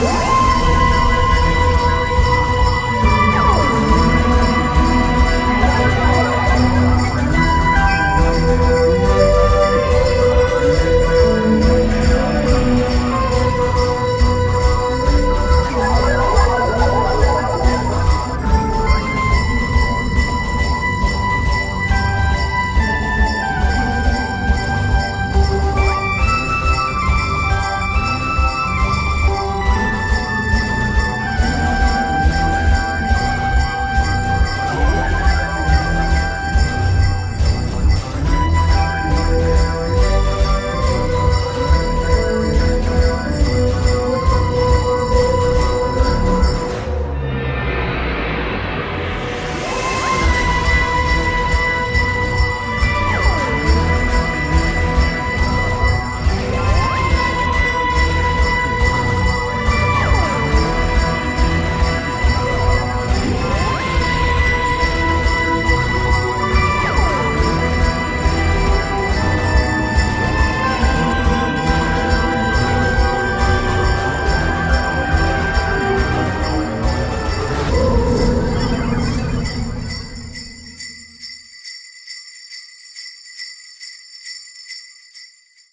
Yeah!